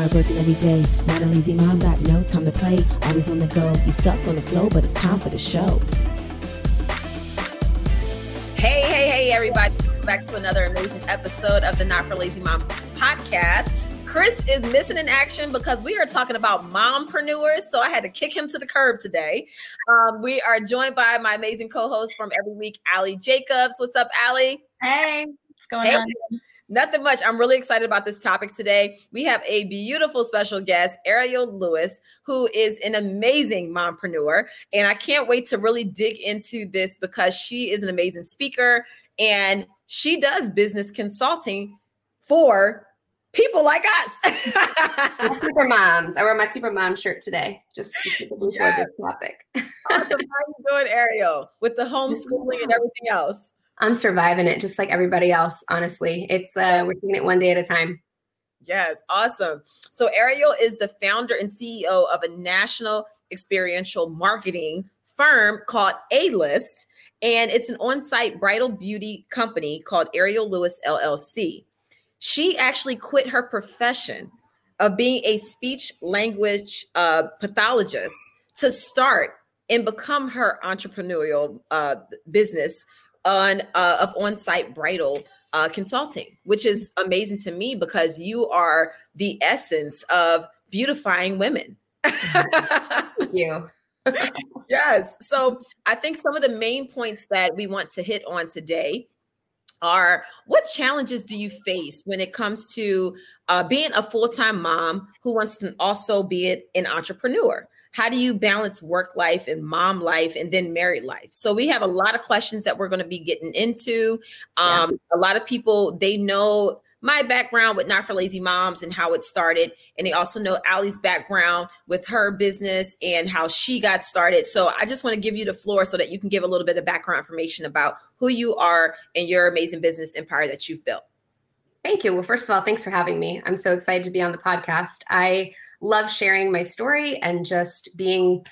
Hard working every day. Not a lazy mom, got no time to play. Always on the go. You stuck on the flow, but it's time for the show. Hey, hey, hey, everybody. Back to another amazing episode of the Not for Lazy Moms podcast. Chris is missing in action because we are talking about mompreneurs. So I had to kick him to the curb today. Um, we are joined by my amazing co-host from every week, Aly Jacobs. What's up, Aly? Hey, what's going hey. on? Nothing much. I'm really excited about this topic today. We have a beautiful special guest, Ariel Lewis, who is an amazing mompreneur. And I can't wait to really dig into this because she is an amazing speaker and she does business consulting for people like us. super moms. I wear my super mom shirt today, just specifically yes. for this topic. awesome. How are you doing, Ariel, with the homeschooling and everything else? I'm surviving it just like everybody else, honestly. It's uh we're taking it one day at a time. Yes, awesome. So Ariel is the founder and CEO of a national experiential marketing firm called A-List, and it's an on-site bridal beauty company called Ariel Lewis LLC. She actually quit her profession of being a speech language uh, pathologist to start and become her entrepreneurial uh, business on uh, of on-site bridal uh, consulting, which is amazing to me because you are the essence of beautifying women. Thank you. yes. So I think some of the main points that we want to hit on today are what challenges do you face when it comes to uh, being a full-time mom who wants to also be an entrepreneur how do you balance work life and mom life and then married life so we have a lot of questions that we're going to be getting into um, yeah. a lot of people they know my background with Not for Lazy Moms and how it started. And they also know Allie's background with her business and how she got started. So I just want to give you the floor so that you can give a little bit of background information about who you are and your amazing business empire that you've built. Thank you. Well, first of all, thanks for having me. I'm so excited to be on the podcast. I love sharing my story and just being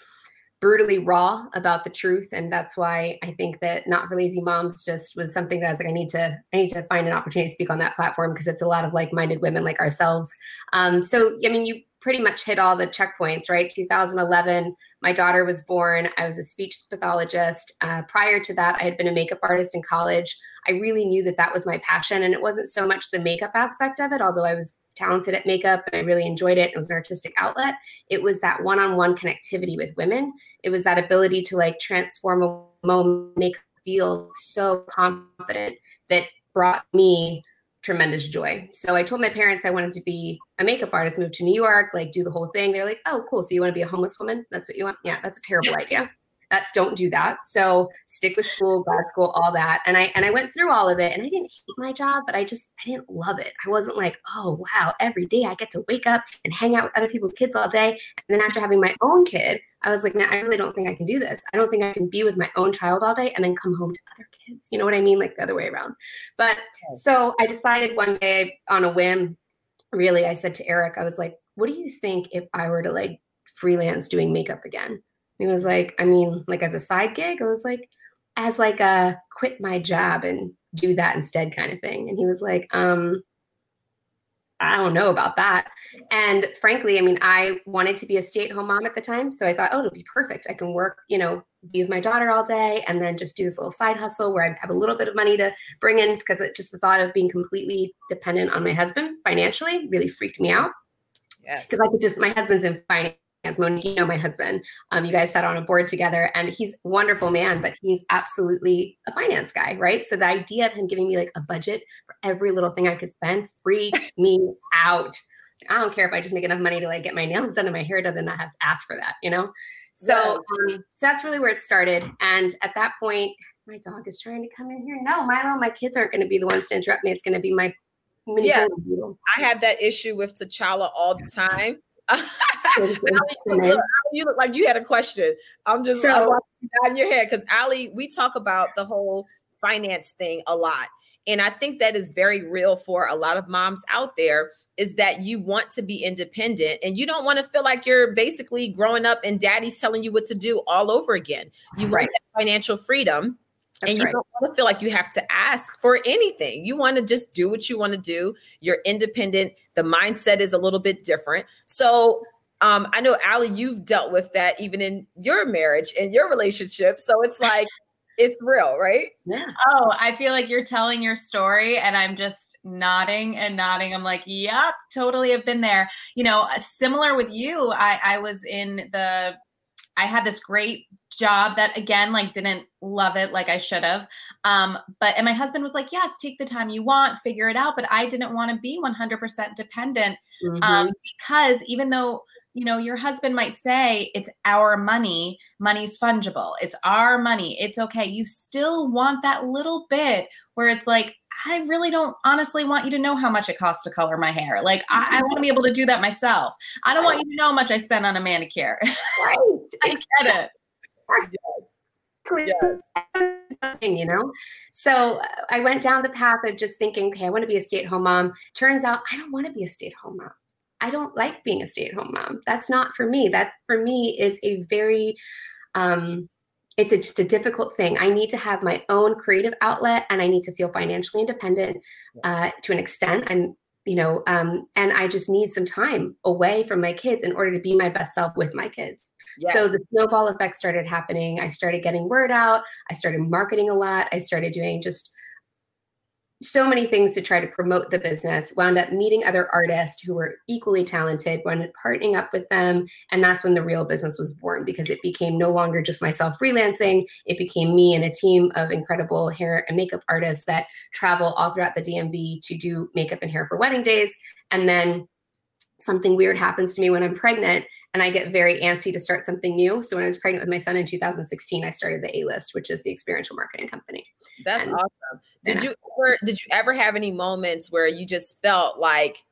brutally raw about the truth and that's why i think that not for lazy moms just was something that i was like i need to i need to find an opportunity to speak on that platform because it's a lot of like-minded women like ourselves um, so i mean you pretty much hit all the checkpoints right 2011 my daughter was born i was a speech pathologist uh, prior to that i had been a makeup artist in college i really knew that that was my passion and it wasn't so much the makeup aspect of it although i was talented at makeup and I really enjoyed it. It was an artistic outlet. It was that one on one connectivity with women. It was that ability to like transform a moment, make feel so confident that brought me tremendous joy. So I told my parents I wanted to be a makeup artist, move to New York, like do the whole thing. They're like, oh, cool. So you want to be a homeless woman? That's what you want? Yeah, that's a terrible idea that's don't do that. So stick with school, grad school, all that. And I and I went through all of it and I didn't hate my job, but I just I didn't love it. I wasn't like, oh wow, every day I get to wake up and hang out with other people's kids all day. And then after having my own kid, I was like, man, I really don't think I can do this. I don't think I can be with my own child all day and then come home to other kids. You know what I mean? Like the other way around. But so I decided one day on a whim, really, I said to Eric, I was like, what do you think if I were to like freelance doing makeup again? He was like, I mean, like as a side gig, I was like, as like a quit my job and do that instead kind of thing. And he was like, um, I don't know about that. And frankly, I mean, I wanted to be a stay at home mom at the time. So I thought, oh, it'll be perfect. I can work, you know, be with my daughter all day and then just do this little side hustle where I have a little bit of money to bring in because it just the thought of being completely dependent on my husband financially really freaked me out. Yes. Because I could just, my husband's in finance Monique, you know my husband. Um, you guys sat on a board together, and he's a wonderful man, but he's absolutely a finance guy, right? So the idea of him giving me like a budget for every little thing I could spend freaked me out. I don't care if I just make enough money to like get my nails done and my hair done and not have to ask for that, you know? So, um, so that's really where it started. And at that point, my dog is trying to come in here. No, Milo, my kids aren't going to be the ones to interrupt me. It's going to be my yeah, I have that issue with T'Challa all the time. you, look, you, look, like you had a question. I'm just so, in your head because Aly, we talk about the whole finance thing a lot. And I think that is very real for a lot of moms out there is that you want to be independent and you don't want to feel like you're basically growing up and daddy's telling you what to do all over again. You right. want financial freedom. That's and you right. don't want to feel like you have to ask for anything. You want to just do what you want to do. You're independent. The mindset is a little bit different. So um, I know Aly, you've dealt with that even in your marriage and your relationship. So it's like it's real, right? Yeah. Oh, I feel like you're telling your story and I'm just nodding and nodding. I'm like, yep, totally have been there. You know, uh, similar with you, I, I was in the, I had this great job that again, like didn't love it like I should have. Um, but, and my husband was like, yes, take the time you want, figure it out. But I didn't want to be 100% dependent Mhm. um, because even though you know your husband might say it's our money money's fungible it's our money it's okay you still want that little bit where it's like i really don't honestly want you to know how much it costs to color my hair like i, I want to be able to do that myself i don't want you to know how much i spend on a manicure right. i get it Yes. you know? So uh, I went down the path of just thinking, okay, I want to be a stay at home mom. Turns out I don't want to be a stay at home mom. I don't like being a stay at home mom. That's not for me. That for me is a very, um, it's a, just a difficult thing. I need to have my own creative outlet and I need to feel financially independent uh, to an extent. I'm, you know, um, and I just need some time away from my kids in order to be my best self with my kids. Yes. So the snowball effect started happening. I started getting word out. I started marketing a lot. I started doing just so many things to try to promote the business. Wound up meeting other artists who were equally talented, wound up partnering up with them. And that's when the real business was born because it became no longer just myself freelancing. It became me and a team of incredible hair and makeup artists that travel all throughout the DMV to do makeup and hair for wedding days. And then something weird happens to me when I'm pregnant and I get very antsy to start something new. So when I was pregnant with my son in 2016, I started the A List, which is the experiential marketing company. That's And- awesome. Did you ever did you ever have any moments where you just felt like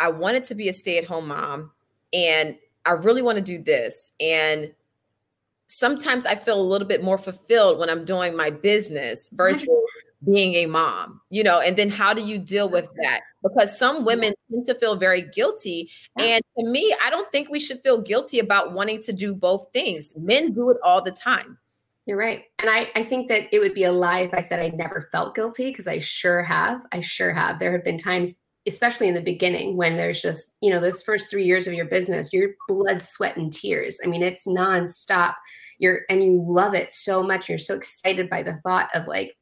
I wanted to be a stay-at-home mom and I really want to do this and sometimes I feel a little bit more fulfilled when I'm doing my business versus being a mom, you know, and then how do you deal with that? Because some women tend to feel very guilty. And to me, I don't think we should feel guilty about wanting to do both things. Men do it all the time. You're right. And I, I think that it would be a lie if I said I never felt guilty because I sure have. I sure have. There have been times, especially in the beginning, when there's just, you know, those first three years of your business, your blood, sweat, and tears. I mean, it's nonstop. You're and you love it so much. You're so excited by the thought of like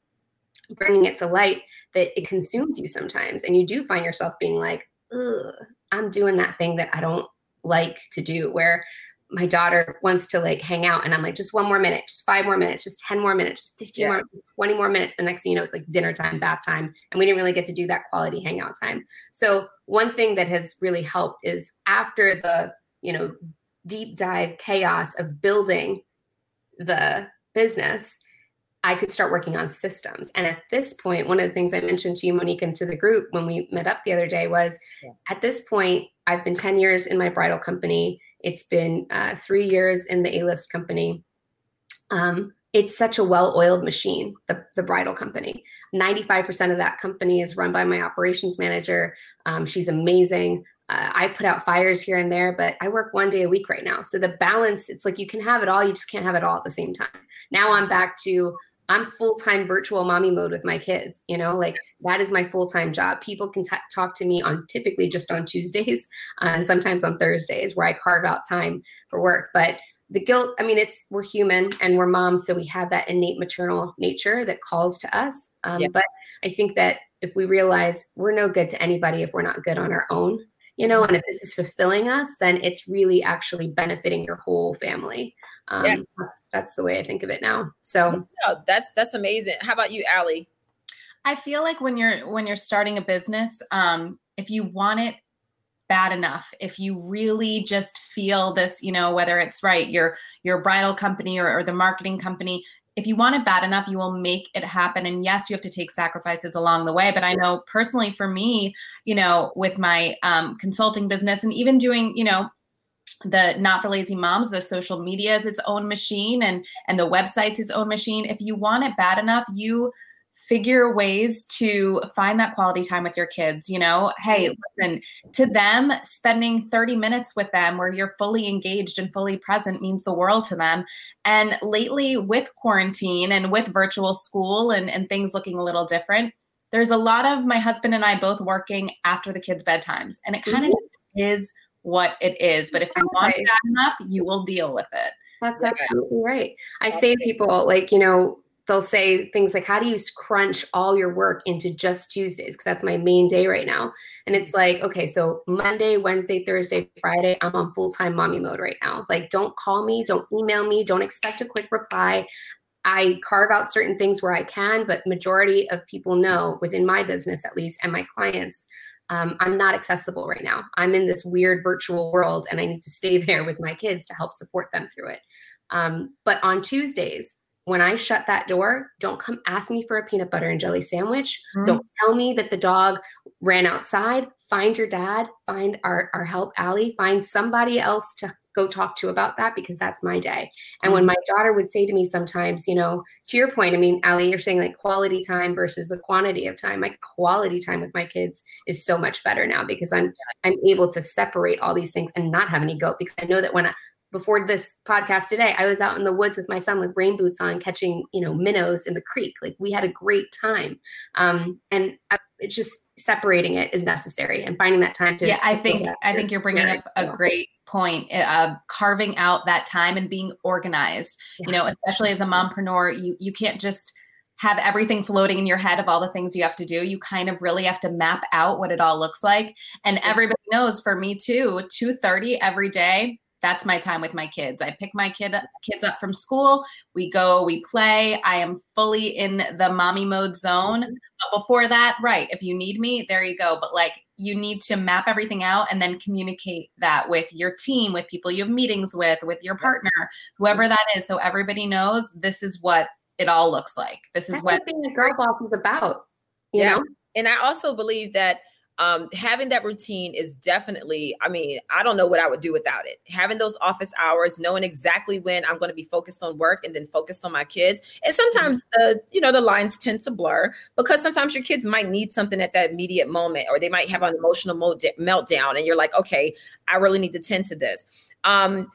bringing it to light that it consumes you sometimes. And you do find yourself being like, Ugh, I'm doing that thing that I don't like to do, where my daughter wants to like hang out and I'm like, just one more minute, just five more minutes, just 10 more minutes, just 15 Yeah. more, 20 more minutes. The next thing you know, it's like dinner time, bath time. And we didn't really get to do that quality hangout time. So one thing that has really helped is after the, you know, deep dive chaos of building the business, I could start working on systems. And at this point, one of the things I mentioned to you, Monique, and to the group when we met up the other day was Yeah. at this point, I've been 10 years in my bridal company. It's been uh, three years in the A list company. Um, it's such a well oiled machine, the, the bridal company. 95% of that company is run by my operations manager. Um, she's amazing. Uh, I put out fires here and there, but I work one day a week right now. So the balance, it's like you can have it all, you just can't have it all at the same time. Now I'm back to I'm full time virtual mommy mode with my kids. You know, like that is my full time job. People can t- talk to me on typically just on Tuesdays uh, and sometimes on Thursdays where I carve out time for work. But the guilt, I mean, it's we're human and we're moms, so we have that innate maternal nature that calls to us. Um, Yeah. But I think that if we realize we're no good to anybody if we're not good on our own, you know, and if this is fulfilling us, then it's really actually benefiting your whole family. Um, Yeah. that's, that's the way I think of it now. So No, that's that's amazing. How about you, Aly? I feel like when you're when you're starting a business, um, if you want it bad enough, if you really just feel this, you know, whether it's right, your your bridal company or, or the marketing company, if you want it bad enough, you will make it happen. And yes, you have to take sacrifices along the way. But I know personally for me, you know, with my um, consulting business and even doing, you know, the not for lazy moms the social media is its own machine and and the website's its own machine if you want it bad enough you figure ways to find that quality time with your kids. You know, hey, listen, to them, spending 30 minutes with them where you're fully engaged and fully present means the world to them. And lately, with quarantine and with virtual school and, and things looking a little different, there's a lot of my husband and I both working after the kids' bedtimes. And it kind of mm-hmm. is what it is. But if you want that enough, you will deal with it. That's absolutely right. I say to people, like, you know, they'll say things like, How do you crunch all your work into just Tuesdays? Because that's my main day right now. And it's mm-hmm. like, okay, so Monday, Wednesday, Thursday, Friday, I'm on full time mommy mode right now. Like, don't call me, don't email me, don't expect a quick reply. I carve out certain things where I can, but majority of people know within my business at least and my clients, um, I'm not accessible right now. I'm in this weird virtual world and I need to stay there with my kids to help support them through it. Um, but on Tuesdays, when I shut that door, don't come ask me for a peanut butter and jelly sandwich. Mm-hmm. Don't tell me that the dog ran outside. Find your dad, find our, our help, Allie, find somebody else to go talk to about that because that's my day. And when mm-hmm. my daughter would say to me sometimes, you know, to your point, I mean, Aly, you're saying like quality time versus a quantity of time. My quality time with my kids is so much better now because I'm I'm able to separate all these things and not have any guilt because I know that when I before this podcast today, I was out in the woods with my son with rain boots on, catching you know minnows in the creek. Like we had a great time, um, and I, it's just separating it is necessary and finding that time to. Yeah, I think I think you're bringing up a great point uh, carving out that time and being organized yeah. you know especially as a mompreneur you you can't just have everything floating in your head of all the things you have to do you kind of really have to map out what it all looks like and everybody knows for me too 2.30 every day that's my time with my kids. I pick my kid kids up from school. We go, we play. I am fully in the mommy mode zone. But before that, right, if you need me, there you go. But like you need to map everything out and then communicate that with your team, with people you have meetings with, with your partner, whoever mm-hmm. that is. So everybody knows this is what it all looks like. This is That's what being a girl boss is about. You yeah. know? And I also believe that um, having that routine is definitely, I mean, I don't know what I would do without it. Having those office hours, knowing exactly when I'm going to be focused on work and then focused on my kids. And sometimes the, you know, the lines tend to blur because sometimes your kids might need something at that immediate moment or they might have an emotional meltdown and you're like, okay, I really need to tend to this. Um,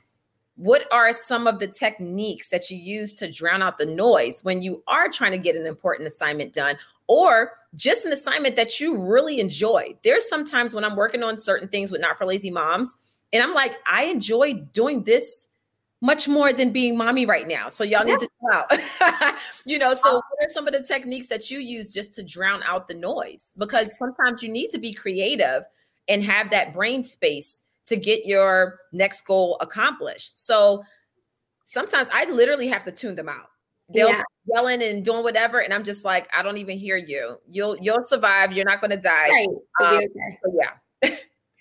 what are some of the techniques that you use to drown out the noise when you are trying to get an important assignment done or just an assignment that you really enjoy. There's sometimes when I'm working on certain things with Not for Lazy Moms, and I'm like, I enjoy doing this much more than being mommy right now. So y'all need to chill out. you know, so what are some of the techniques that you use just to drown out the noise? Because sometimes you need to be creative and have that brain space to get your next goal accomplished. So sometimes I literally have to tune them out they'll yeah. yelling and doing whatever and i'm just like i don't even hear you you'll you'll survive you're not going to die right. um, okay. so yeah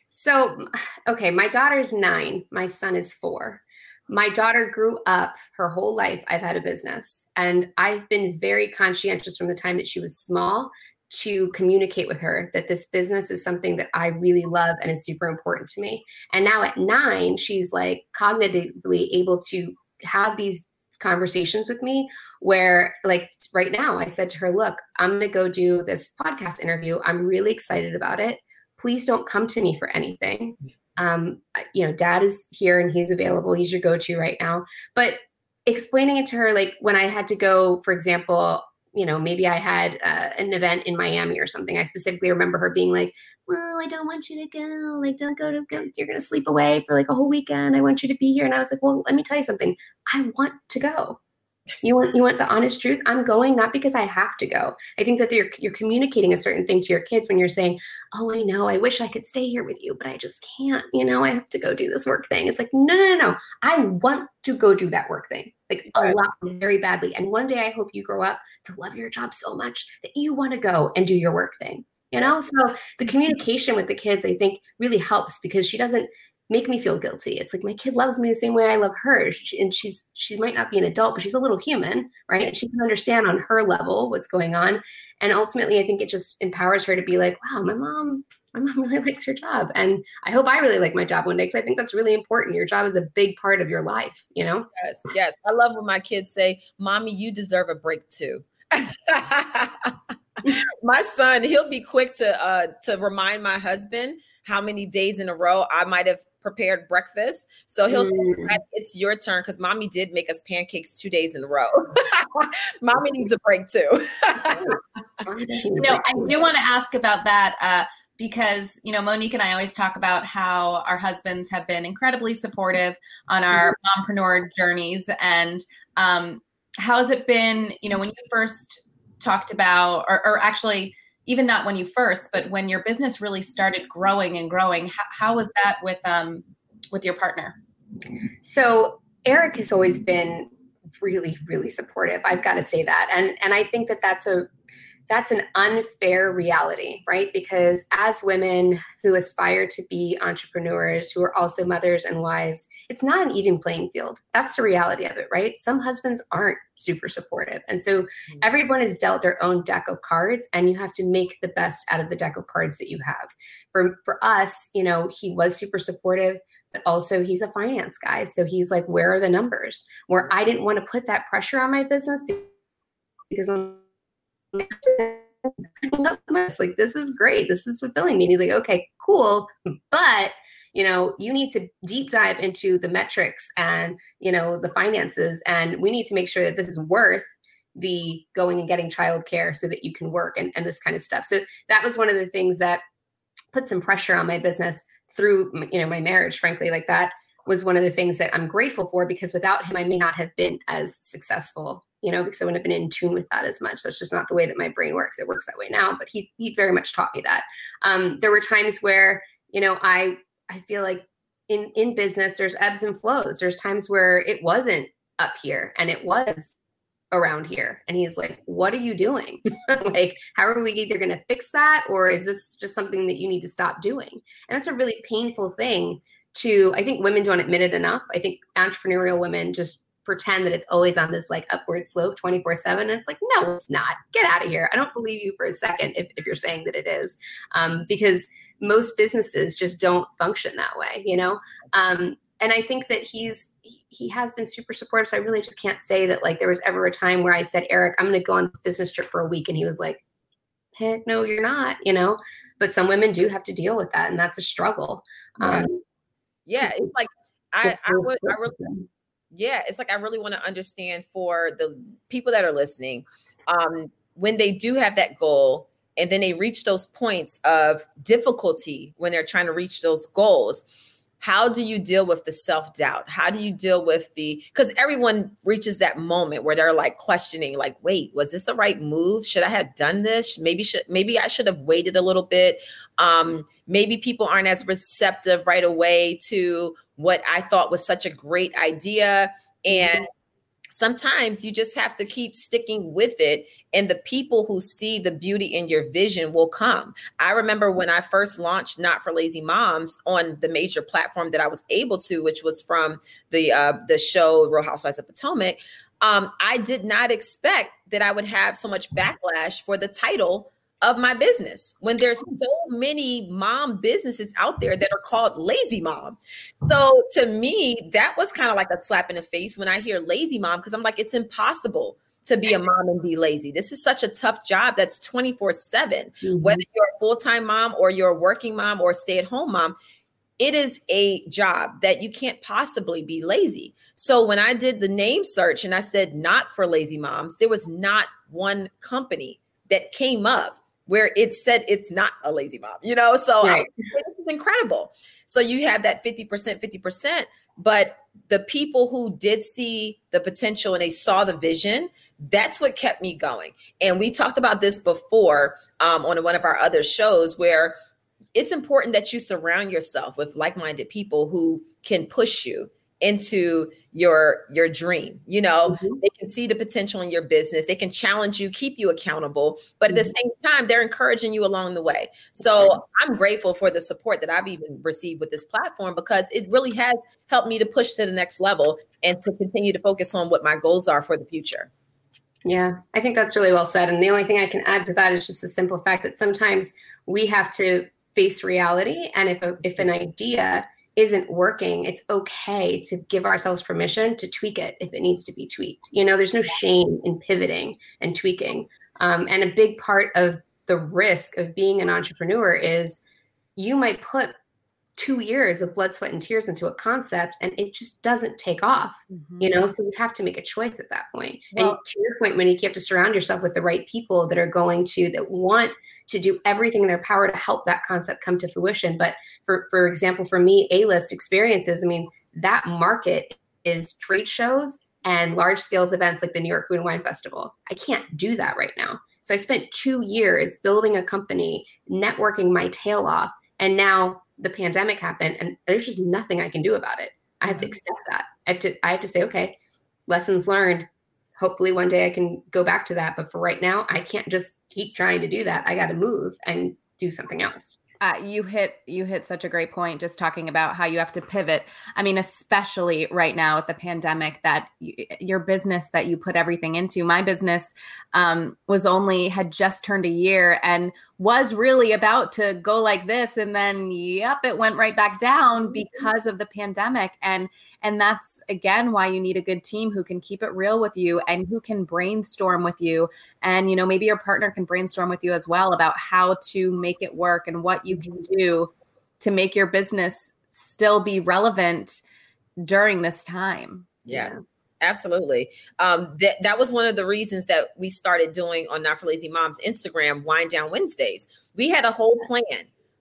so okay my daughter's nine my son is four my daughter grew up her whole life i've had a business and i've been very conscientious from the time that she was small to communicate with her that this business is something that I really love and is super important to me. And now at nine, she's like cognitively able to have these conversations with me where like right now I said to her, look, I'm going to go do this podcast interview. I'm really excited about it. Please don't come to me for anything. Um, you know, dad is here and he's available. He's your go-to right now. But explaining it to her, like when I had to go, for example, you know, maybe I had uh, an event in Miami or something. I specifically remember her being like, "Well, I don't want you to go. Like, don't go to go. You're gonna sleep away for like a whole weekend. I want you to be here." And I was like, "Well, let me tell you something. I want to go. You want you want the honest truth? I'm going not because I have to go. I think that you're you're communicating a certain thing to your kids when you're saying, "Oh, I know. I wish I could stay here with you, but I just can't. You know, I have to go do this work thing." It's like, "No, no, no, no. I want to go do that work thing." Like a lot very badly. And one day I hope you grow up to love your job so much that you want to go and do your work thing. You know? So the communication with the kids I think really helps because she doesn't make me feel guilty. It's like my kid loves me the same way I love her. And she's she might not be an adult, but she's a little human, right? And she can understand on her level what's going on. And ultimately, I think it just empowers her to be like, wow, my mom, my mom really likes her job. And I hope I really like my job one day because I think that's really important. Your job is a big part of your life, you know? Yes, yes. I love when my kids say, Mommy, you deserve a break too. my son, he'll be quick to uh to remind my husband how many days in a row I might have prepared breakfast. So he'll mm. say, it's your turn because mommy did make us pancakes two days in a row. mommy needs a break too. you know, I do want to ask about that. Uh, because you know monique and i always talk about how our husbands have been incredibly supportive on our mm-hmm. mompreneur journeys and um, how has it been you know when you first talked about or, or, actually even not when you first but when your business really started growing and growing how, how was that with um with your partner? So eric has always been really really supportive i've got to say that and and i think that that's a that's an unfair reality, right? Because as women who aspire to be entrepreneurs, who are also mothers and wives, it's not an even playing field. That's the reality of it, right? Some husbands aren't super supportive. And so mm-hmm. everyone is dealt their own deck of cards, and you have to make the best out of the deck of cards that you have. For, for us, you know, he was super supportive, but also he's a finance guy. So he's like, where are the numbers? Where I didn't want to put that pressure on my business because I'm like this is great. This is fulfilling me. And he's like okay cool. But you know you need to deep dive into the metrics and you know the finances. And we need to make sure that this is worth the going and getting childcare so that you can work and, and this kind of stuff. So that was one of the things that put some pressure on my business through you know my marriage frankly like that was one of the things that i'm grateful for because without him i may not have been as successful you know, because I wouldn't have been in tune with that as much. That's just not the way that my brain works. It works that way now, but he he very much taught me that. Um, there were times where, you know, I I feel like in in business there's ebbs and flows. There's times where it wasn't up here and it was around here. And he's like, What are you doing? like, how are we either going to fix that or is this just something that you need to stop doing? And that's a really painful thing to, I think women don't admit it enough. I think entrepreneurial women just pretend that it's always on this like upward slope 24 7 and it's like no it's not. Get out of here. I don't believe you for a second if, if you're saying that it is. Um, because most businesses just don't function that way you know? Um, and i think that he's he, he has been super supportive so i really just can't say that like there was ever a time where i said eric i'm going to go on this business trip for a week and he was like heck no you're not you know? But some women do have to deal with that and that's a struggle. Um, yeah it's like I, I would I really yeah, it's like I really want to understand for the people that are listening, um, when they do have that goal and then they reach those points of difficulty when they're trying to reach those goals how do you deal with the self-doubt? How do you deal with the because everyone reaches that moment where they're like questioning like wait was this the right move? Should i have done this? Maybe should maybe i should have waited a little bit. Um maybe people aren't as receptive right away to what i thought was such a great idea. And mm-hmm sometimes you just have to keep sticking with it and the people who see the beauty in your vision will come. I remember when i first launched not for lazy moms on the major platform that i was able to which was from the uh, the show real housewives of potomac um, i did not expect that i would have so much backlash for the title of my business when there's so many mom businesses out there that are called lazy mom. So to me, that was kind of like a slap in the face when I hear lazy mom because I'm like, it's impossible to be a mom and be lazy. This is such a tough job that's 24 7. Mm-hmm. Whether you're a full time mom or you're a working mom or stay at home mom, it is a job that you can't possibly be lazy. So when I did the name search and I said not for lazy moms, there was not one company that came up where it said it's not a lazy mom, you know? So right. this is incredible. So you have that 50%, 50%, but the people who did see the potential and they saw the vision, that's what kept me going. And we talked about this before um, on one of our other shows where it's important that you surround yourself with like-minded people who can push you into your your dream you know? Mm-hmm. they can see the potential in your business. They can challenge you keep you accountable but at the mm-hmm. same time they're encouraging you along the way. So i'm grateful for the support that i've even received with this platform because it really has helped me to push to the next level and to continue to focus on what my goals are for the future. Yeah i think that's really well said and the only thing i can add to that is just the simple fact that sometimes we have to face reality and if a, if an idea isn't working, it's okay to give ourselves permission to tweak it if it needs to be tweaked. You know, there's no shame in pivoting and tweaking. Um, and a big part of the risk of being an entrepreneur is you might put two years of blood, sweat, and tears into a concept and it just doesn't take off, mm-hmm. you know? So you have to make a choice at that point. Well, and to your point, Monique, you have to surround yourself with the right people that are going to, that want to do everything in their power to help that concept come to fruition. But for, for example, for me, A-list experiences, I mean, that market is trade shows and large scales events like the New York Food and Wine Festival. I can't do that right now. So I spent two years building a company, networking my tail off, and now the pandemic happened and there's just nothing I can do about it. I have to mm-hmm. accept that. I have to I have to say, okay, lessons learned. Hopefully one day I can go back to that. But for right now, I can't just keep trying to do that. I gotta move and do something else uh, you hit you hit such a great point just talking about how you have to pivot i mean especially right now with the pandemic that you, your business that you put everything into my business um, was only had just turned a year and was really about to go like this and then yep it went right back down mm-hmm. because of the pandemic and and that's again why you need a good team who can keep it real with you and who can brainstorm with you. And, you know, maybe your partner can brainstorm with you as well about how to make it work and what you can do to make your business still be relevant during this time. Yeah. Absolutely. Um, that that was one of the reasons that we started doing on Not for Lazy Moms Instagram Wind Down Wednesdays. We had a whole plan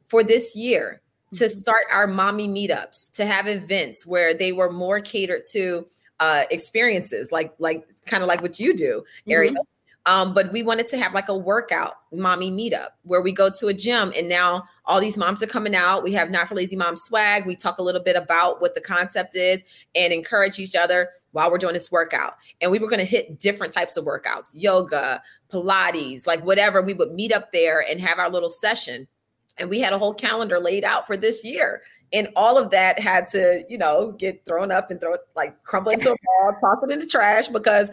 for this year to mm-hmm. start our mommy meetups, to have events where they were more catered to uh, experiences, like like kind of like what you do, Ariel. Mm-hmm. Um, but we wanted to have like a workout mommy meetup where we go to a gym and now all these moms are coming out. We have not for lazy mom swag. We talk a little bit about what the concept is and encourage each other while we're doing this workout. And we were going to hit different types of workouts, yoga, Pilates, like whatever. We would meet up there and have our little session and we had a whole calendar laid out for this year and all of that had to you know get thrown up and throw it like crumble into a ball toss it in the trash because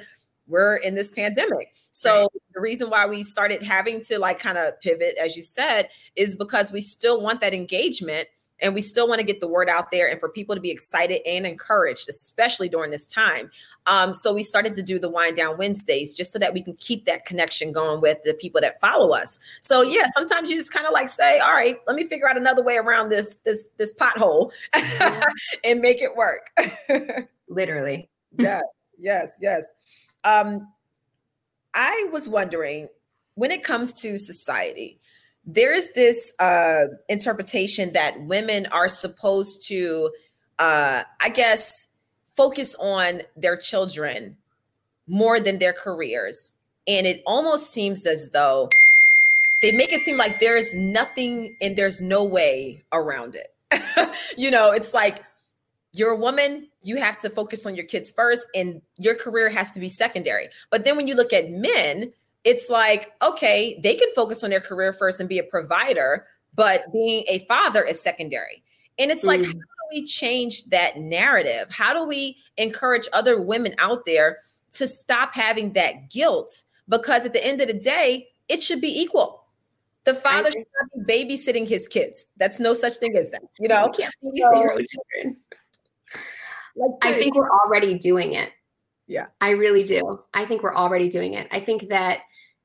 we're in this pandemic so right. the reason why we started having to like kind of pivot as you said is because we still want that engagement and we still want to get the word out there and for people to be excited and encouraged especially during this time. Um, so we started to do the wind down wednesdays just so that we can keep that connection going with the people that follow us. So yeah sometimes you just kind of like say all right let me figure out another way around this this this pothole and make it work. Literally. Yes yes yes. Um i was wondering when it comes to society there is this uh, interpretation that women are supposed to, uh, I guess, focus on their children more than their careers. And it almost seems as though they make it seem like there's nothing and there's no way around it. you know, it's like you're a woman, you have to focus on your kids first, and your career has to be secondary. But then when you look at men, it's like, okay, they can focus on their career first and be a provider, but being a father is secondary. And it's like, mm. how do we change that narrative? How do we encourage other women out there to stop having that guilt? Because at the end of the day, it should be equal. The father should not be babysitting his kids. That's no such thing as that. You know, you can't babysit so, your own children. I think we're already doing it. Yeah. I really do. I think we're already doing it. I think that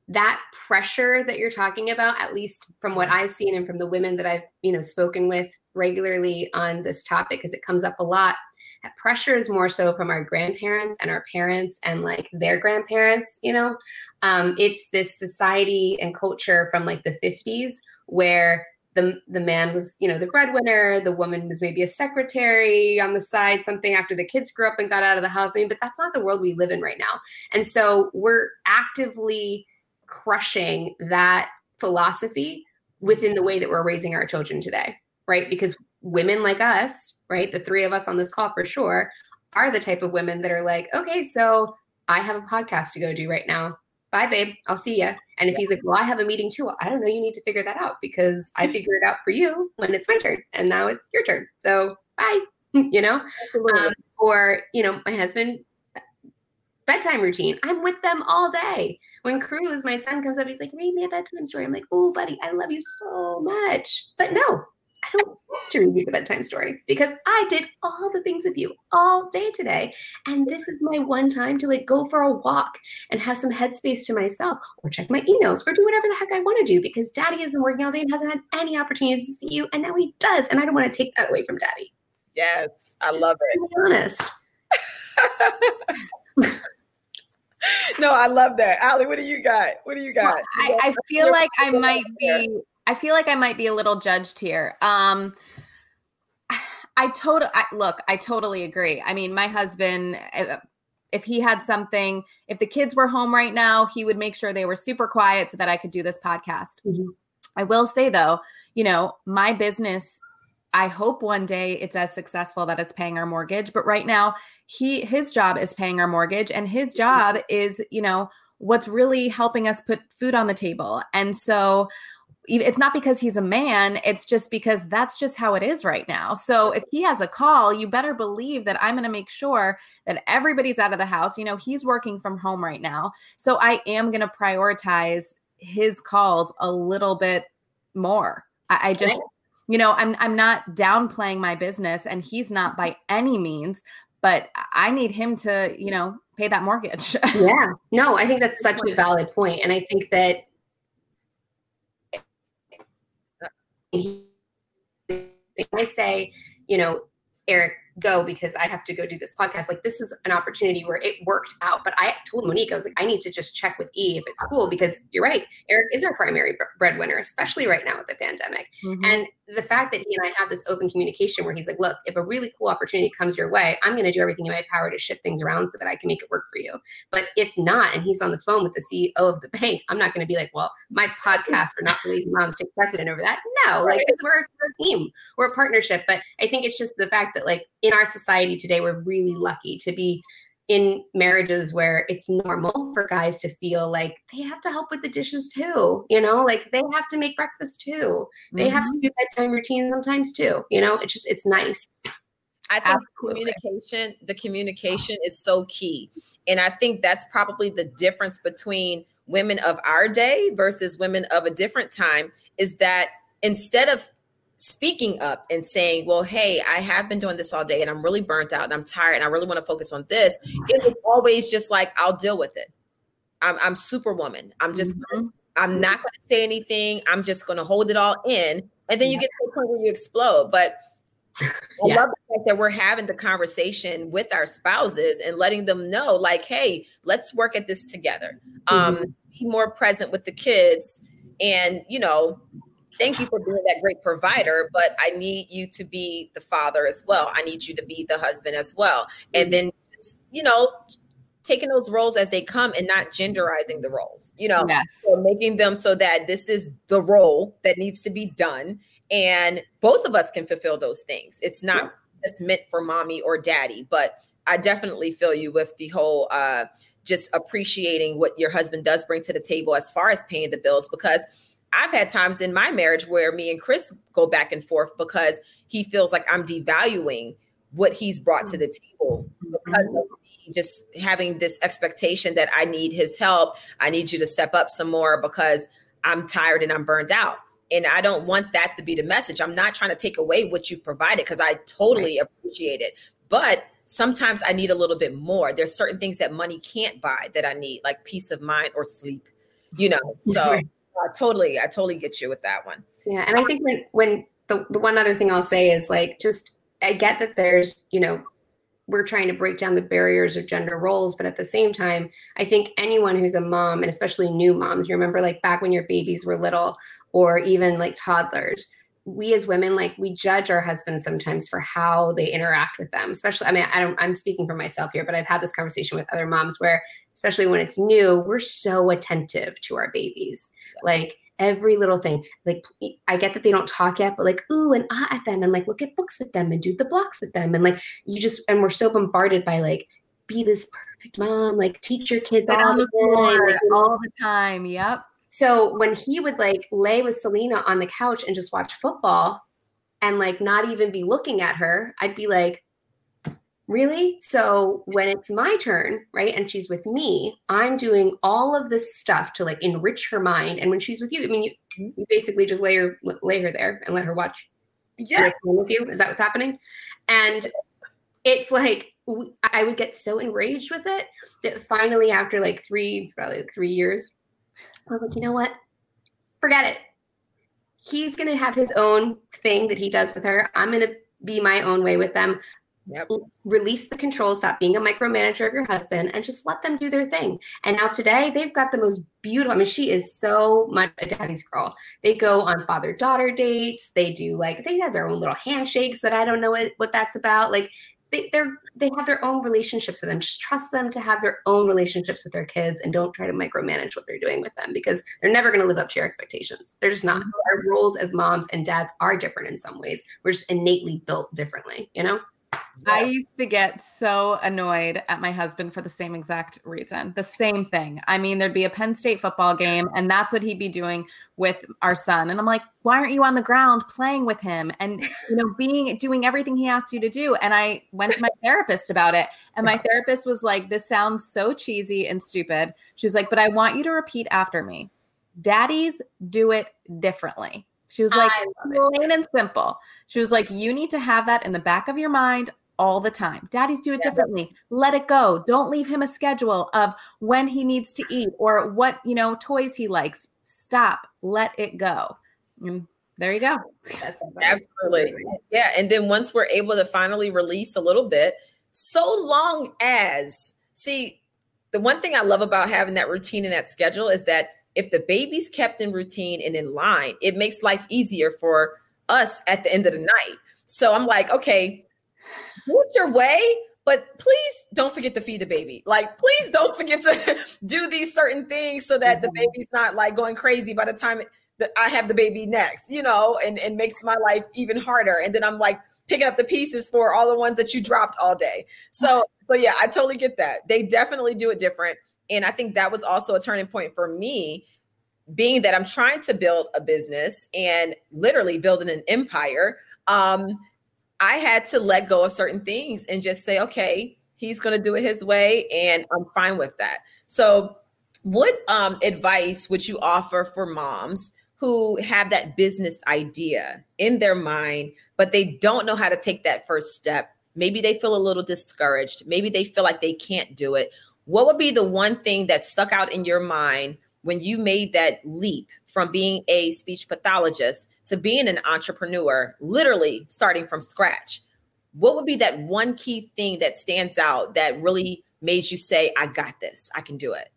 that pressure that you're talking about at least from what i've seen and from the women that i've you know spoken with regularly on this topic because it comes up a lot that pressure is more so from our grandparents and our parents and like their grandparents you know? Um, it's this society and culture from like the 50s where the the man was you know the breadwinner the woman was maybe a secretary on the side something after the kids grew up and got out of the house. I mean but that's not the world we live in right now. And so we're actively crushing that philosophy within the way that we're raising our children today, right? Because women like us, right, the three of us on this call for sure, are the type of women that are like, okay, so I have a podcast to go do right now. Bye, babe. I'll see you. And if he's like, well, I have a meeting too. I don't know. You need to figure that out because I figured it out for you when it's my turn, and now it's your turn. So bye. you know, um, or you know, my husband bedtime routine. I'm with them all day. When Cruz, my son, comes up, he's like, read me a bedtime story. I'm like, oh, buddy, I love you so much. But no, I don't want to read you the bedtime story because I did all the things with you all day today. And this is my one time to like go for a walk and have some headspace to myself or check my emails or do whatever the heck I want to do because daddy has been working all day and hasn't had any opportunities to see you. And now he does. And I don't want to take that away from daddy. Yes, I Just love it. Be honest. no, I love that. Aly, what do you got? What do you got? Well, I, I feel like I might be I feel like I might be a little judged here. Um I totally look, I totally agree. I mean, my husband if he had something, if the kids were home right now, he would make sure they were super quiet so that I could do this podcast. Mm-hmm. I will say though, you know, my business I hope one day it's as successful that it's paying our mortgage, but right now he his job is paying our mortgage and his mm-hmm. job is, you know, what's really helping us put food on the table. And so it's not because he's a man, it's just because that's just how it is right now. So if he has a call, you better believe that I'm going to make sure that everybody's out of the house. You know, he's working from home right now. So I am going to prioritize his calls a little bit more. I, I just you know i'm i'm not downplaying my business and he's not by any means but i need him to you know pay that mortgage. Yeah. No i think that's such a valid point and i think that i say you know eric go because I have to go do this podcast. Like this is an opportunity where it worked out. But I told Monique, I was like, I need to just check with E if it's cool because you're right. Eric is our primary breadwinner, especially right now with the pandemic. Mm-hmm. And the fact that he and I have this open communication where he's like, look, if a really cool opportunity comes your way, I'm going to do everything in my power to shift things around so that I can make it work for you. But if not, and he's on the phone with the CEO of the bank, I'm not going to be like, well, my podcast for not lazy moms take precedent over that. No, right. like this, we're a team, we're a partnership. But I think it's just the fact that like in our society today, we're really lucky to be in marriages where it's normal for guys to feel like they have to help with the dishes too, you know, like they have to make breakfast too. They mm-hmm. have to mm-hmm. do bedtime routine sometimes too, you know, it's just, it's nice. I think communication, the communication is so key. And I think that's probably the difference between women of our day versus women of a different time is that instead of speaking up and saying, Well, hey, I have been doing this all day and I'm really burnt out and I'm tired and I really want to focus on this. It was always just like, I'll deal with it. I'm, I'm superwoman. I'm just, mm-hmm. I'm not going to say anything. I'm just going to hold it all in. And then you get to a point where you explode. But I yeah. love the fact that we're having the conversation with our spouses and letting them know, like, hey, let's work at this together. Um, mm-hmm. be more present with the kids and, you know, thank you for being that great provider, but I need you to be the father as well. I need you to be the husband as well. And then, you know, taking those roles as they come and not genderizing the roles, you know, yes. so making them so that this is the role that needs to be done. And both of us can fulfill those things. It's not just meant for mommy or daddy, but I definitely feel you with the whole, uh, just appreciating what your husband does bring to the table as far as paying the bills because I've had times in my marriage where me and Chris go back and forth because he feels like I'm devaluing what he's brought to the table because mm-hmm. of me just having this expectation that I need his help. I need you to step up some more because I'm tired and I'm burned out. And I don't want that to be the message. I'm not trying to take away what you've provided because I totally right. appreciate it. But sometimes I need a little bit more. There's certain things that money can't buy that I need, like peace of mind or sleep, you know. So Totally, I totally get you with that one. Yeah, and I think when when the the one other thing I'll say is like just I get that there's you know we're trying to break down the barriers of gender roles but at the same time i think anyone who's a mom and especially new moms you remember like back when your babies were little or even like toddlers we as women like we judge our husbands sometimes for how they interact with them especially i mean i don't i'm speaking for myself here but i've had this conversation with other moms where especially when it's new we're so attentive to our babies like every little thing. Like I get that they don't talk yet, but like ooh and ah at them and like look at books with them and do the blocks with them and like you just and we're so bombarded by like be this perfect mom, like teach your kids all the time, like, all the time. Yep. So when he would like lay with Selena on the couch and just watch football and like not even be looking at her, I'd be like, Really? So when it's my turn, right, and she's with me, I'm doing all of this stuff to like enrich her mind. And when she's with you, I mean, you, mm-hmm. you basically just lay her lay her there and let her watch Yeah. with you. Is that what's happening? And it's like I would get so enraged with it that finally, after like three, probably like three years, I was like, you know what? Forget it. He's gonna have his own thing that he does with her. I'm gonna be my own way with them. Yep. Release the control, stop being a micromanager of your husband, and just let them do their thing. And now today, they've got the most beautiful. I mean, she is so much a daddy's girl. They go on father daughter dates. They do like they have their own little handshakes that I don't know what, what that's about. Like they, they're they have their own relationships with them. Just trust them to have their own relationships with their kids, and don't try to micromanage what they're doing with them because they're never going to live up to your expectations. They're just not. Mm-hmm. Our roles as moms and dads are different in some ways. We're just innately built differently. You know. I used to get so annoyed at my husband for the same exact reason. The same thing. I mean, there'd be a Penn State football game, and that's what he'd be doing with our son. And I'm like, why aren't you on the ground playing with him and you know, being doing everything he asked you to do? And I went to my therapist about it. And my therapist was like, This sounds so cheesy and stupid. She was like, But I want you to repeat after me. Daddies do it differently. She was like, plain and simple. She was like, you need to have that in the back of your mind all the time. Daddies do it yeah. differently. Let it go. Don't leave him a schedule of when he needs to eat or what, you know, toys he likes. Stop. Let it go. And there you go. Absolutely. Yeah. And then once we're able to finally release a little bit, so long as, see, the one thing I love about having that routine and that schedule is that if the baby's kept in routine and in line, it makes life easier for us at the end of the night. So I'm like, okay, do it your way, but please don't forget to feed the baby. Like, please don't forget to do these certain things so that the mm-hmm. baby's not like going crazy by the time that I have the baby next, you know, and, and makes my life even harder. And then I'm like picking up the pieces for all the ones that you dropped all day. So, so yeah, I totally get that. They definitely do it different. And I think that was also a turning point for me, being that I'm trying to build a business and literally building an empire. Um, I had to let go of certain things and just say, okay, he's going to do it his way, and I'm fine with that. So, what um, advice would you offer for moms who have that business idea in their mind, but they don't know how to take that first step? Maybe they feel a little discouraged. Maybe they feel like they can't do it what would be the one thing that stuck out in your mind when you made that leap from being a speech pathologist to being an entrepreneur, literally starting from scratch? What would be that one key thing that stands out that really made you say, I got this, I can do it?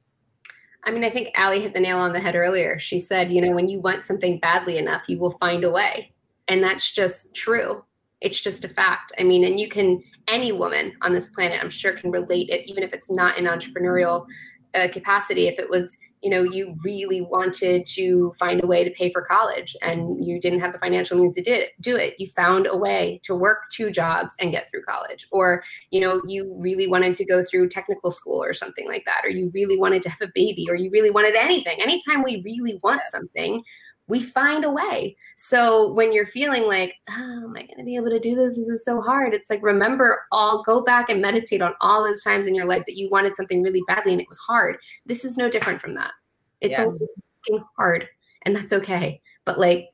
I mean, I think Aly hit the nail on the head earlier. She said, you know, when you want something badly enough, you will find a way. And that's just true. It's just a fact. I mean, and you can, any woman on this planet, I'm sure, can relate it, even if it's not an entrepreneurial uh, capacity. If it was, you know, you really wanted to find a way to pay for college and you didn't have the financial means to did, do it, you found a way to work two jobs and get through college. Or, you know, you really wanted to go through technical school or something like that. Or you really wanted to have a baby or you really wanted anything. Anytime we really want something, we find a way. So when you're feeling like, oh, am I going to be able to do this? This is so hard. It's like, remember all, go back and meditate on all those times in your life that you wanted something really badly and it was hard. This is no different from that. It's yes. hard and that's okay. But like,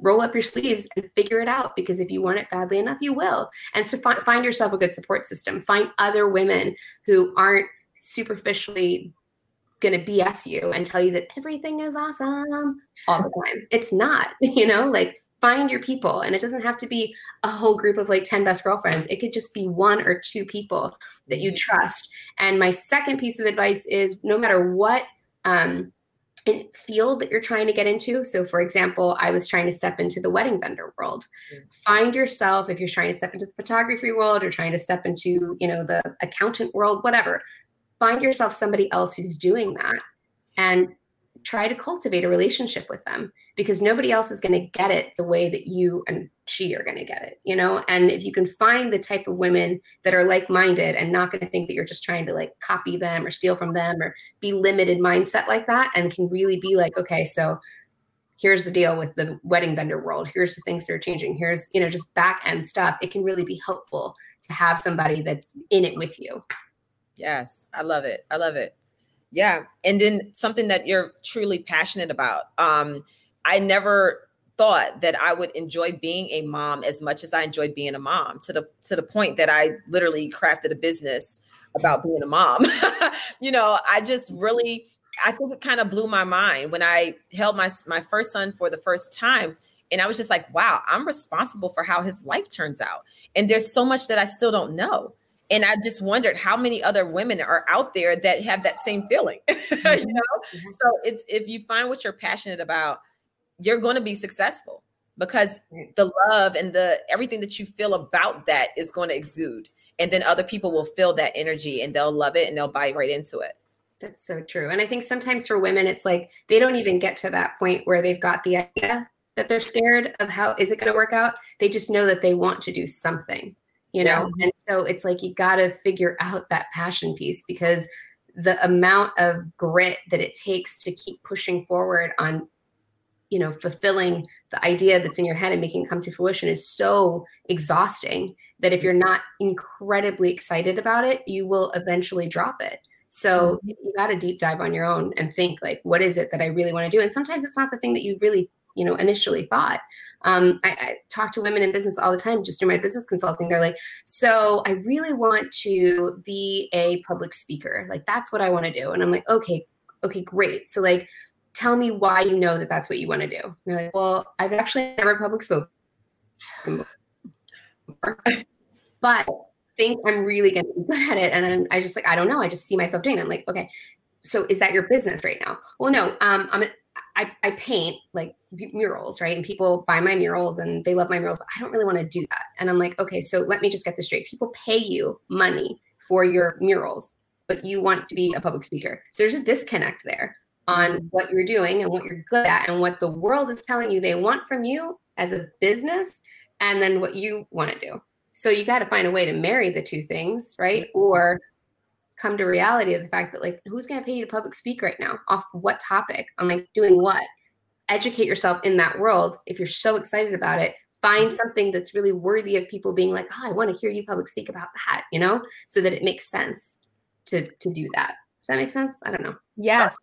roll up your sleeves and figure it out because if you want it badly enough, you will. And so find, find yourself a good support system. Find other women who aren't superficially going to BS you and tell you that everything is awesome all the time. It's not, you know, like find your people. And it doesn't have to be a whole group of like 10 best girlfriends. It could just be one or two people that you trust. And my second piece of advice is no matter what um, field that you're trying to get into. So, for example, I was trying to step into the wedding vendor world. Find yourself if you're trying to step into the photography world or trying to step into, you know, the accountant world, whatever find yourself somebody else who's doing that and try to cultivate a relationship with them because nobody else is going to get it the way that you and she are going to get it you know? And if you can find the type of women that are like-minded and not going to think that you're just trying to like copy them or steal from them or be limited mindset like that and can really be like okay so here's the deal with the wedding vendor world. Here's the things that are changing. Here's you know just back end stuff. It can really be helpful to have somebody that's in it with you Yes, I love it. I love it. Yeah. And then something that you're truly passionate about. Um, I never thought that I would enjoy being a mom as much as I enjoyed being a mom to the to the point that I literally crafted a business about being a mom. you know, I just really I think it kind of blew my mind when I held my my first son for the first time and I was just like, wow, I'm responsible for how his life turns out. And there's so much that I still don't know. And I just wondered how many other women are out there that have that same feeling. Mm-hmm. you know? Mm-hmm. So it's if you find what you're passionate about, you're going to be successful because the love and the everything that you feel about that is going to exude. And then other people will feel that energy and they'll love it and they'll buy right into it. That's so true. And I think sometimes for women, it's like they don't even get to that point where they've got the idea that they're scared of how is it going to work out. They just know that they want to do something, you know? Yes. And so it's like you got to figure out that passion piece because the amount of grit that it takes to keep pushing forward on you know fulfilling the idea that's in your head and making it come to fruition is so exhausting that if you're not incredibly excited about it you will eventually drop it so mm-hmm. you got to deep dive on your own and think like what is it that i really want to do and sometimes it's not the thing that you really you know initially thought. Um, I, I, talk to women in business all the time just through my business consulting. They're like so i really want to be a public speaker. Like that's what i want to do. And i'm like okay okay great. So like tell me why you know that that's what you want to do. And you're like well i've actually never public spoken but think i'm really going to be good at it. And then i just like i don't know. I just see myself doing it. I'm like okay so is that your business right now? Well no. Um, i'm I, I paint like murals, right? And people buy my murals and they love my murals, but I don't really want to do that. And I'm like, okay, so let me just get this straight. People pay you money for your murals, but you want to be a public speaker. So there's a disconnect there on mm-hmm. what you're doing and what you're good at and what the world is telling you they want from you as a business and then what you want to do. So you got to find a way to marry the two things, right? Or come to reality of the fact that like who's going to pay you to public speak right now? Off what topic? On like doing what? Educate yourself in that world. If you're so excited about it find mm-hmm. something that's really worthy of people being like oh i want to hear you public speak about that you know? So that it makes sense to to do that. Does that make sense? I don't know. Yes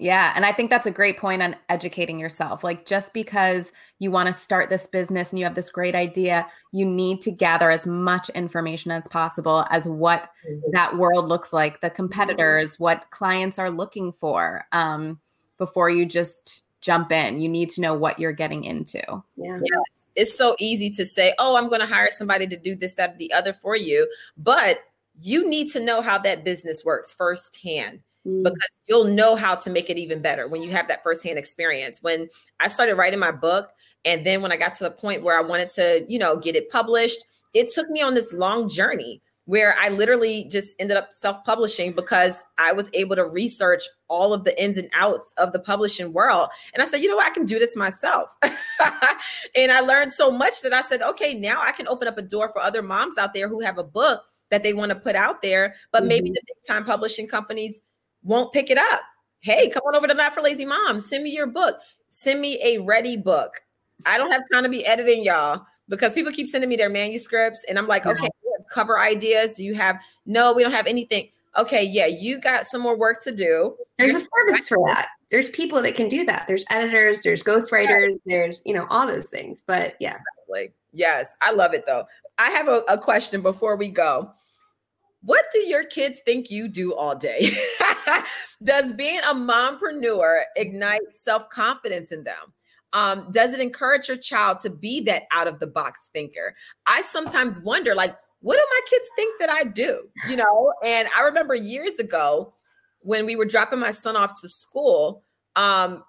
yeah. And I think that's a great point on educating yourself. Like, just because you want to start this business and you have this great idea, you need to gather as much information as possible as what mm-hmm. that world looks like, the mm-hmm. competitors, what clients are looking for um, before you just jump in. You need to know what you're getting into. Yeah. Yes. It's so easy to say, oh, I'm going to hire somebody to do this, that, or the other for you. But you need to know how that business works firsthand mm. because you'll know how to make it even better when you have that firsthand experience. When I started writing my book, and then when I got to the point where I wanted to, you know, get it published, it took me on this long journey where I literally just ended up self publishing because I was able to research all of the ins and outs of the publishing world. And I said, you know what, I can do this myself. and I learned so much that I said, okay, now I can open up a door for other moms out there who have a book that they want to put out there, but mm-hmm. maybe the big time publishing companies won't pick it up. Hey, come on over to Not for Lazy Moms. Send me your book. Send me a ready book. I don't have time to be editing y'all because people keep sending me their manuscripts and I'm like, okay, cover ideas. Do you have? No, we don't have anything. Okay, yeah, you got some more work to do. There's a service for that. There's people that can do that. There's editors, there's ghostwriters, there's, you know, all those things. But yeah. Exactly. Yes, I love it though. I have a, a question before we go. What do your kids think you do all day? does being a mompreneur ignite self confidence in them? Um, does it encourage your child to be that out of the box thinker? I sometimes wonder, like, what do my kids think that I do? You know, and I remember years ago when we were dropping my son off to school, um,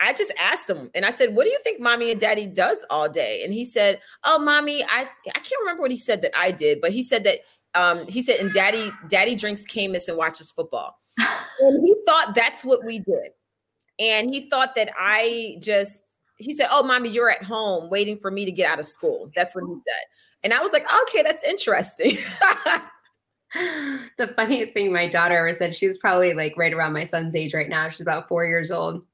I just asked him and I said, What do you think mommy and daddy does all day? And he said, Oh, mommy, I, I can't remember what he said that I did, but he said that um, he said, and daddy, daddy drinks Camus and watches football. and he thought that's what we did. And he thought that I just, he said, Oh, mommy, you're at home waiting for me to get out of school. That's what he said. And I was like, okay, that's interesting. the funniest thing my daughter ever said, she's probably like right around my son's age right now. She's about four years old.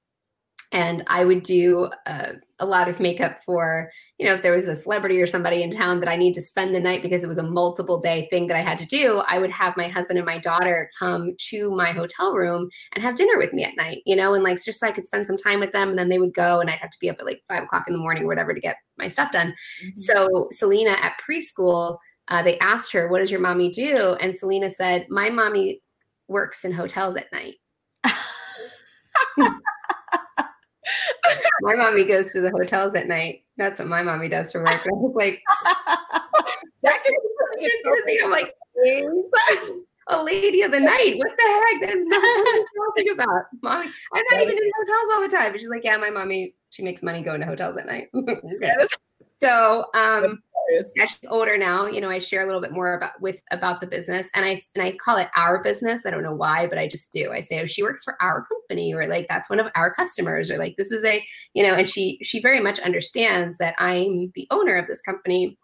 and I would do uh, a lot of makeup for, you know, if there was a celebrity or somebody in town that I need to spend the night because it was a multiple day thing that I had to do, I would have my husband and my daughter come to my hotel room and have dinner with me at night, you know, and like just so I could spend some time with them. And then they would go and I'd have to be up at like five o'clock in the morning or whatever to get my stuff done. Mm-hmm. So Selena at preschool, uh, they asked her, What does your mommy do? And Selena said, My mommy works in hotels at night. my mommy goes to the hotels at night. That's what my mommy does for work. And I was like, that can be something. I'm like, a lady of the night. What the heck? That is nothing talking about. Mommy, I'm not even in hotels all the time. And she's like, yeah, my mommy, she makes money going to hotels at night. okay. so um as she's older now, you know, I share a little bit more about with about the business, and I and I call it our business. I don't know why, but I just do. I say, oh, she works for our company, or like that's one of our customers, or like this is a, you know, and she she very much understands that I'm the owner of this company,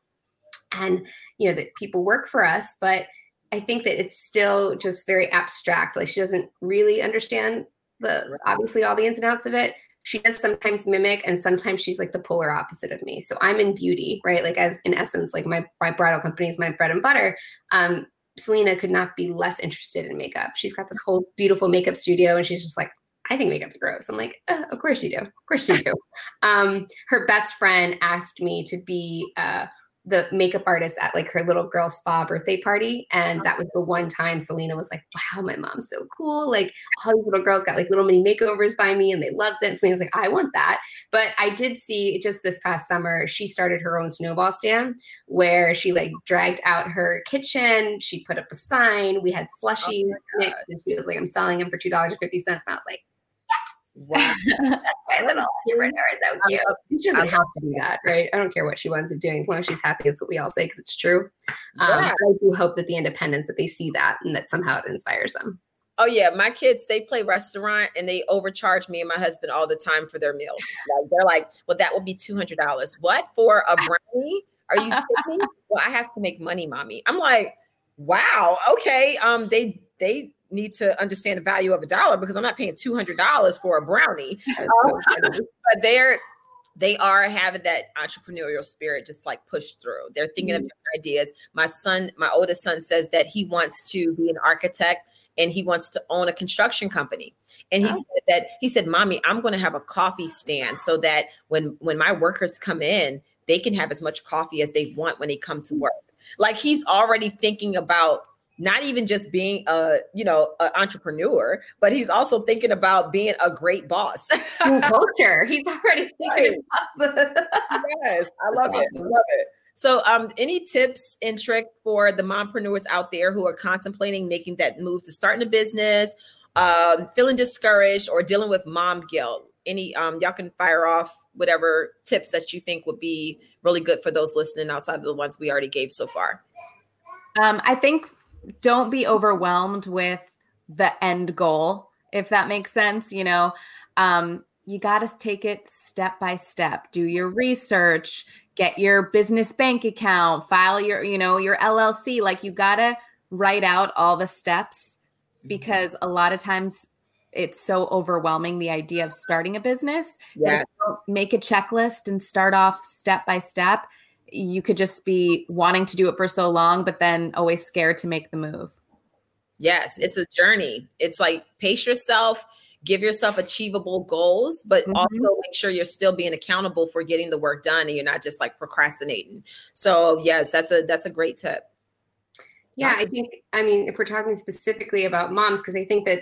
and you know that people work for us, but I think that it's still just very abstract. Like she doesn't really understand the obviously all the ins and outs of it she does sometimes mimic and sometimes she's like the polar opposite of me so i'm in beauty right like as in essence like my, my bridal company is my bread and butter um selena could not be less interested in makeup she's got this whole beautiful makeup studio and she's just like I think makeup's gross. I'm like, uh, of course you do. Of course you do. Um, her best friend asked me to be uh, the makeup artist at like her little girl spa birthday party. And that was the one time Selena was like, wow, my mom's so cool. Like all these little girls got like little mini makeovers by me and they loved it. And Selena's like, I want that. But I did see just this past summer, she started her own snowball stand where she like dragged out her kitchen. She put up a sign. We had slushy oh and she was like, I'm selling them for $2.50. And I was like, Wow. my little entrepreneur is so cute. She doesn't have to do that, right? I don't care what she winds up doing. As long as she's happy, that's what we all say because it's true. Um, yeah. I do hope that the independence that they see that and that somehow it inspires them. Oh yeah, my kids they play restaurant and they overcharge me and my husband all the time for their meals. Like they're like, "Well, that will be two hundred dollars. What for a brownie? Are you kidding? well, I have to make money, mommy." I'm like, "Wow, okay." Um, they they need to understand the value of a dollar because I'm not paying two hundred dollars for a brownie. but they're they are having that entrepreneurial spirit just like push through. They're thinking mm-hmm. of ideas. My son, my oldest son, says that he wants to be an architect and he wants to own a construction company. And he oh. said that he said, "Mommy, I'm going to have a coffee stand so that when when my workers come in, they can have as much coffee as they want when they come to work." Like he's already thinking about not even just being a you know an entrepreneur but he's also thinking about being a great boss. Culture. He's already thinking yes i love awesome. it. I love it. So um any tips and tricks for the mompreneurs out there who are contemplating making that move to starting a business um feeling discouraged or dealing with mom guilt? Any um y'all can fire off whatever tips that you think would be really good for those listening outside of the ones we already gave so far. Um, I think don't be overwhelmed with the end goal, if that makes sense. You know, um, you got to take it step by step. Do your research, get your business bank account, file your, you know, your LLC. Like you got to write out all the steps mm-hmm. because a lot of times it's so overwhelming the idea of starting a business. Yeah. Make a checklist and start off step by step you could just be wanting to do it for so long, but then always scared to make the move. Yes, it's a journey. It's like pace yourself, give yourself achievable goals, but mm-hmm. also make sure you're still being accountable for getting the work done and you're not just like procrastinating. So, yes, that's a that's a great tip. Yeah, I think I mean if we're talking specifically about moms because I think that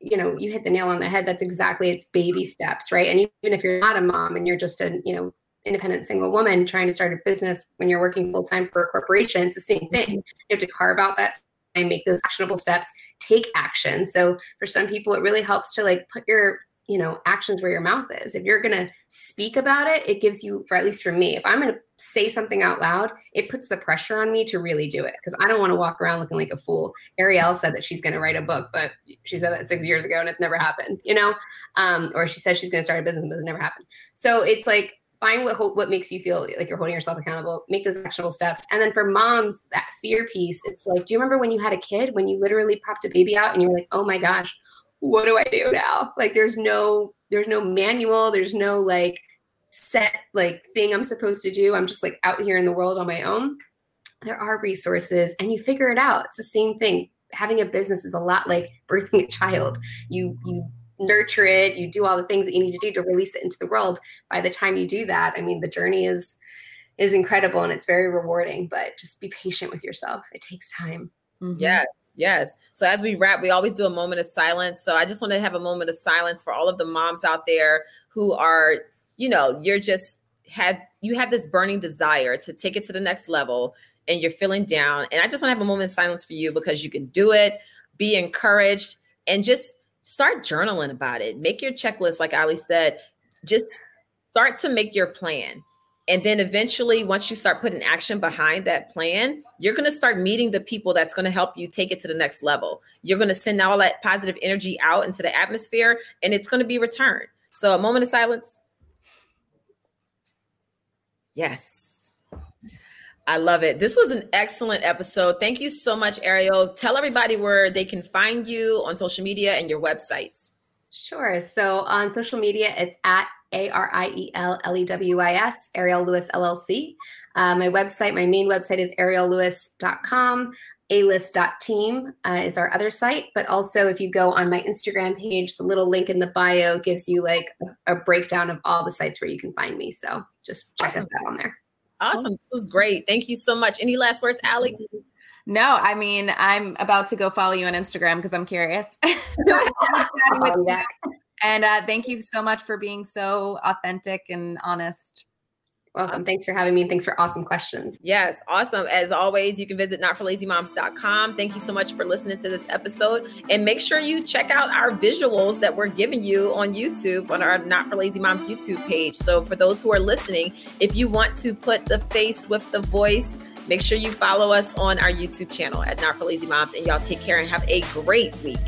you know you hit the nail on the head that's exactly it's baby steps right and even if you're not a mom and you're just a you know independent single woman trying to start a business when you're working full time for a corporation, it's the same thing. You have to carve out that and make those actionable steps, take action. So for some people, it really helps to like put your you know actions where your mouth is if you're going to speak about it it gives you for at least for me if i'm going to say something out loud it puts the pressure on me to really do it because i don't want to walk around looking like a fool ariel said that she's going to write a book but she said that six years ago and it's never happened you know um, or she says she's going to start a business but it's never happened so it's like find what what makes you feel like you're holding yourself accountable make those actionable steps and then for moms that fear piece it's like do you remember when you had a kid when you literally popped a baby out and you were like oh my gosh what do i do now like there's no there's no manual, there's no like set like thing I'm supposed to do. I'm just like out here in the world on my own. There are resources and you figure it out. It's the same thing. Having a business is a lot like birthing a child. You you nurture it, you do all the things that you need to do to release it into the world. By the time you do that, I mean the journey is is incredible and it's very rewarding, but just be patient with yourself. It takes time. Mm-hmm. Yes. Yes. So as we wrap, we always do a moment of silence. So I just want to have a moment of silence for all of the moms out there who are, you know, you're just had you have this burning desire to take it to the next level and you're feeling down. And I just want to have a moment of silence for you because you can do it, be encouraged, and just start journaling about it. Make your checklist, like Aly said, just start to make your plan. And then eventually, once you start putting action behind that plan, you're going to start meeting the people that's going to help you take it to the next level. You're going to send all that positive energy out into the atmosphere and it's going to be returned. So, a moment of silence. Yes. I love it. This was an excellent episode. Thank you so much, Ariel. Tell everybody where they can find you on social media and your websites. Sure. So on social media, it's at A R I E L L E W I S, Ariel Lewis LLC. Uh, my website, my main website is ariellewis.com. alist.team uh, is our other site. But also, if you go on my Instagram page, the little link in the bio gives you like a, a breakdown of all the sites where you can find me. So just check us out on there. Awesome. This was great. Thank you so much. Any last words, Aly? No, I mean, I'm about to go follow you on Instagram because I'm curious. and uh, thank you so much for being so authentic and honest. Welcome. Thanks for having me. Thanks for awesome questions. Yes, awesome. As always, you can visit notforlazymoms.com. Thank you so much for listening to this episode. And make sure you check out our visuals that we're giving you on YouTube, on our Not for Lazy Moms YouTube page. So, for those who are listening, if you want to put the face with the voice, Make sure you follow us on our YouTube channel at Not for Lazy Moms, and y'all take care and have a great week.